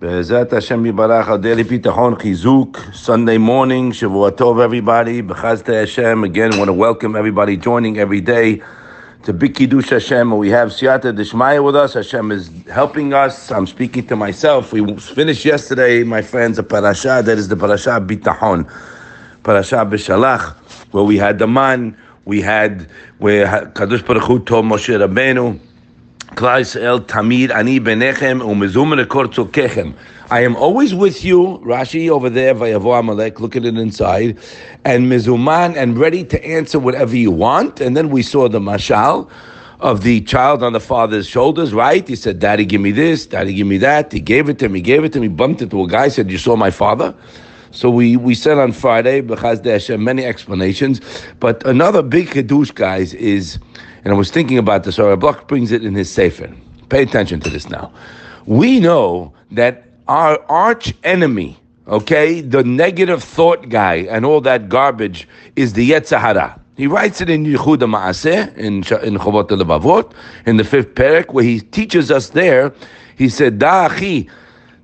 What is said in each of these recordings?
Be'ezat Hashem Yibarach Al Daily Bitachon Chizuk Sunday morning Shavua Tov everybody B'chazte Hashem again want to welcome everybody joining every day to Big Kiddush Hashem. We have Siyata Dishmaya with us. Hashem is helping us. I'm speaking to myself. We finished yesterday my friends a parasha that is the parasha Bitachon parasha B'Shalach where we had the man we had where Kadosh Baruch Hu told Moshe Rabbeinu I am always with you, Rashi over there, Vayavo Amalek, look at it inside, and Mizuman, and ready to answer whatever you want. And then we saw the mashal of the child on the father's shoulders, right? He said, Daddy, give me this, Daddy, give me that. He gave it to him, he gave it to him, he bumped it to a guy, said, You saw my father? So we, we said on Friday, many explanations. But another big chiddush, guys, is and I was thinking about this, or Block brings it in his Sefer. Pay attention to this now. We know that our arch enemy, okay, the negative thought guy and all that garbage is the Yetzer Hara. He writes it in Yehuda Maaseh, in, in Chovot Levavot, in the fifth parak, where he teaches us there. He said, Da'achi,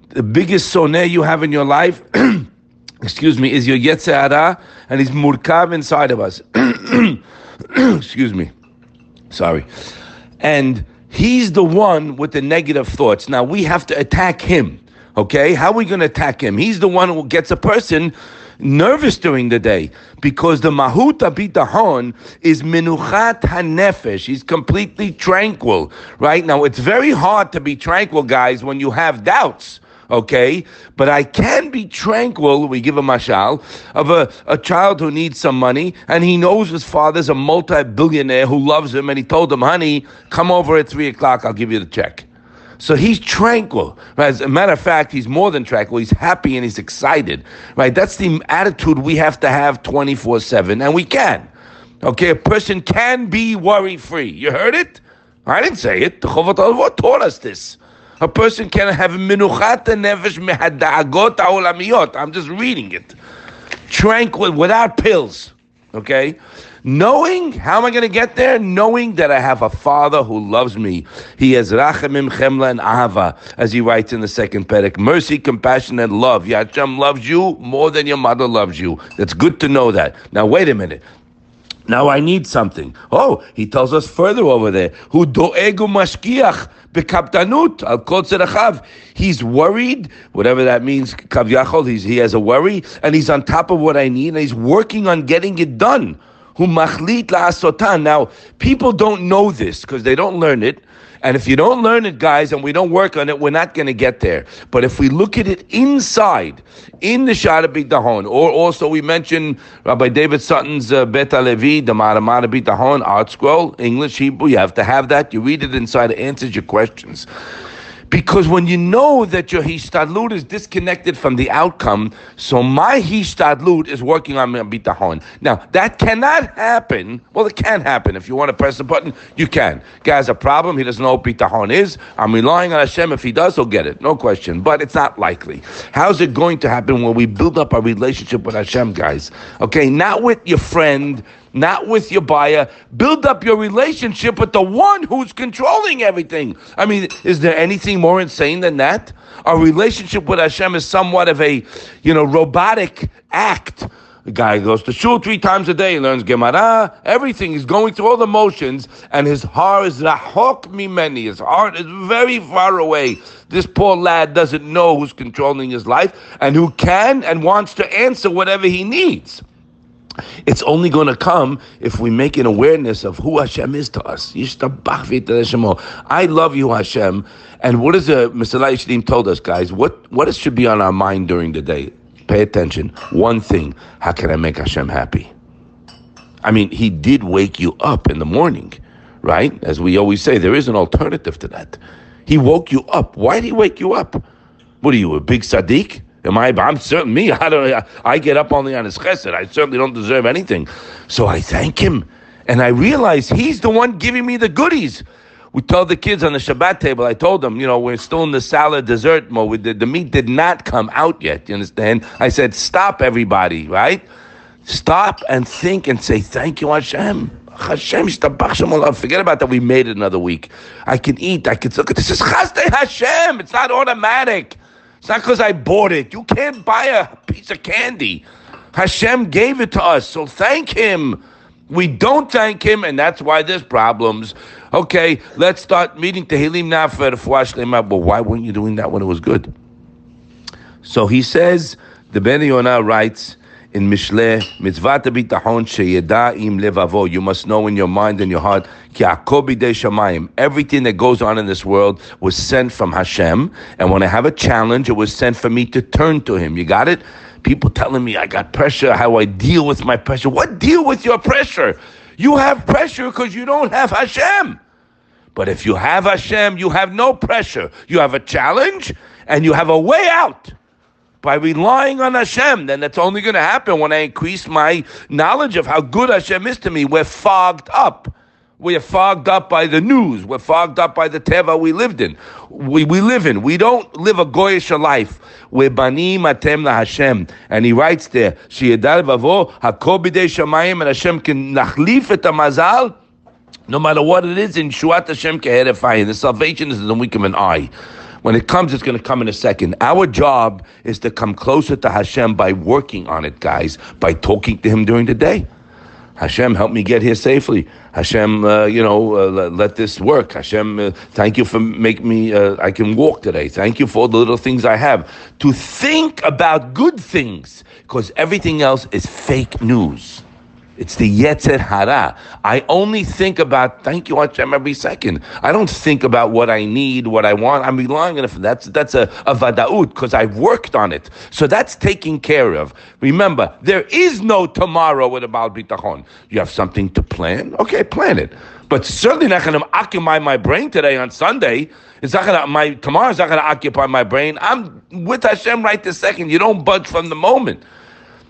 the biggest soneh you have in your life, excuse me, is your Yetzer Hara, and he's murkav inside of us. excuse me. Sorry. And he's the one with the negative thoughts. Now we have to attack him. Okay? How are we going to attack him? He's the one who gets a person nervous during the day because the mahut bitahon is minuchat hanefesh. He's completely tranquil, right? Now it's very hard to be tranquil, guys, when you have doubts okay? But I can be tranquil, we give a mashal, of a, a child who needs some money, and he knows his father's a multi-billionaire who loves him, and he told him, honey, come over at 3 o'clock, I'll give you the check. So he's tranquil. As a matter of fact, he's more than tranquil. He's happy and he's excited. Right? That's the attitude we have to have 24 7, and we can. Okay, a person can be worry free. You heard it? I didn't say it. The Chovot taught us this. A person can have minuchat nefesh mehadagot ha'olamiyot. I'm just reading it. Tranquil, without pills. Okay? Knowing, how am I going to get there? Knowing that I have a father who loves me. He has rachamim, chemla, and ahava, as he writes in the second perek. Mercy, compassion, and love. Yacham loves you more than your mother loves you. That's good to know that. Now, wait a minute. Now I need something. Oh, he tells us further over there. Who doegu al He's worried, whatever that means. He's he has a worry, and he's on top of what I need, and he's working on getting it done. Who machlit la'asotan. Now people don't know this because they don't learn it. And if you don't learn it, guys, and we don't work on it, we're not going to get there. But if we look at it inside, in the Shara Bitahon, or also we mentioned Rabbi David Sutton's uh, Bet Levi, the Maramara Bitahon, ArtScroll, English, Hebrew, you have to have that. You read it inside, it answers your questions. Because when you know that your hishtadlut is disconnected from the outcome, so my hishtadlut is working on bitahon. Now that cannot happen. Well, it can happen. If you want to press the button, you can. Guy has a problem. He doesn't know what bitahon is. I'm relying on Hashem. If he does, he'll get it. No question. But it's not likely. How's it going to happen when we build up a relationship with Hashem, guys? Okay, not with your friend not with your buyer. Build up your relationship with the one who's controlling everything. I mean, is there anything more insane than that? Our relationship with Hashem is somewhat of a, you know, robotic act. The guy goes to shul three times a day, learns Gemara, everything. He's going through all the motions, and his heart is rahok mimeni. His heart is very far away. This poor lad doesn't know who's controlling his life and who can and wants to answer whatever he needs. It's only going to come if we make an awareness of who Hashem is to us. I love you, Hashem. And what is the Mesilat Yesharim told us, guys? What what should be on our mind during the day? Pay attention. One thing: How can I make Hashem happy? I mean, He did wake you up in the morning, right? As we always say, there is an alternative to that. He woke you up. Why did He wake you up? What are you, a big tzaddik? Am I? I'm certain me. I don't. I get up only on his chesed. I certainly don't deserve anything. So I thank him, and I realize he's the one giving me the goodies. We told the kids on the Shabbat table. I told them, you know, we're still in the salad dessert mode. The, the meat did not come out yet. You understand? I said, stop, everybody. Right? Stop and think and say thank you, Hashem. Hashem, forget about that. We made it another week. I can eat. I can look at this. Is Hashem. It's not automatic. It's not because I bought it. You can't buy a piece of candy. Hashem gave it to us, so thank Him. We don't thank Him, and that's why there's problems. Okay, let's start meeting Tehillim now for the Fuash But why weren't you doing that when it was good? So he says, the Ben Yonah writes, in Mishle, mitzvah bitachon sheyeda im levavo. You must know in your mind and your heart, Everything that goes on in this world was sent from Hashem, and when I have a challenge, it was sent for me to turn to Him. You got it? People telling me I got pressure, how I deal with my pressure. What deal with your pressure? You have pressure because you don't have Hashem. But if you have Hashem, you have no pressure. You have a challenge and you have a way out by relying on Hashem, then that's only going to happen when I increase my knowledge of how good Hashem is to me. We're fogged up. We're fogged up by the news. We're fogged up by the teva we lived in. We, we live in. We don't live a goyish life. We're banim atem la Hashem. And he writes there, Shiyadar vavo hakol bidei shamayim, and Hashem can nachlif et mazal. No matter what it is, in Shuat Hashem keherefayim. The salvation is in the wink of an eye. When it comes, it's going to come in a second. Our job is to come closer to Hashem by working on it, guys, by talking to Him during the day. Hashem, help me get here safely. Hashem, uh, you know, uh, let this work. Hashem, uh, thank you for making me, uh, I can walk today. Thank you for all the little things I have. To think about good things, because everything else is fake news. It's the Yetzer Hara. I only think about thank you Hashem every second. I don't think about what I need, what I want. I'm relying on it. That's that's a, a vadaut because I've worked on it. So that's taken care of. Remember, there is no tomorrow with a Baal Bitachon. You have something to plan. Okay, plan it. But certainly not going to occupy my brain today on Sunday. It's not going to my tomorrow's not going to occupy my brain. I'm with Hashem right this second. You don't budge from the moment.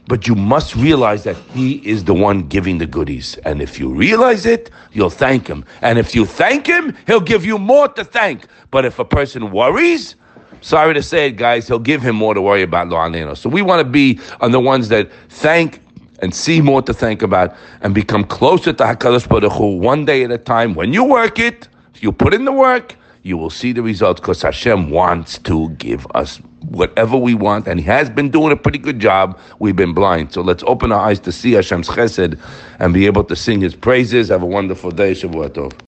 But you must realize that He is the one giving the goodies. And if you realize it, you'll thank Him. And if you thank Him, He'll give you more to thank. But if a person worries, sorry to say it, guys, He'll give him more to worry about. Lo So we want to be on the ones that thank and see more to think about and become closer to HaKadosh Baruch Hu one day at a time. When you work it, you put in the work, you will see the results because Hashem wants to give us whatever we want, and He has been doing a pretty good job. We've been blind. So let's open our eyes to see Hashem's chesed and be able to sing His praises. Have a wonderful day. Shavua Tov.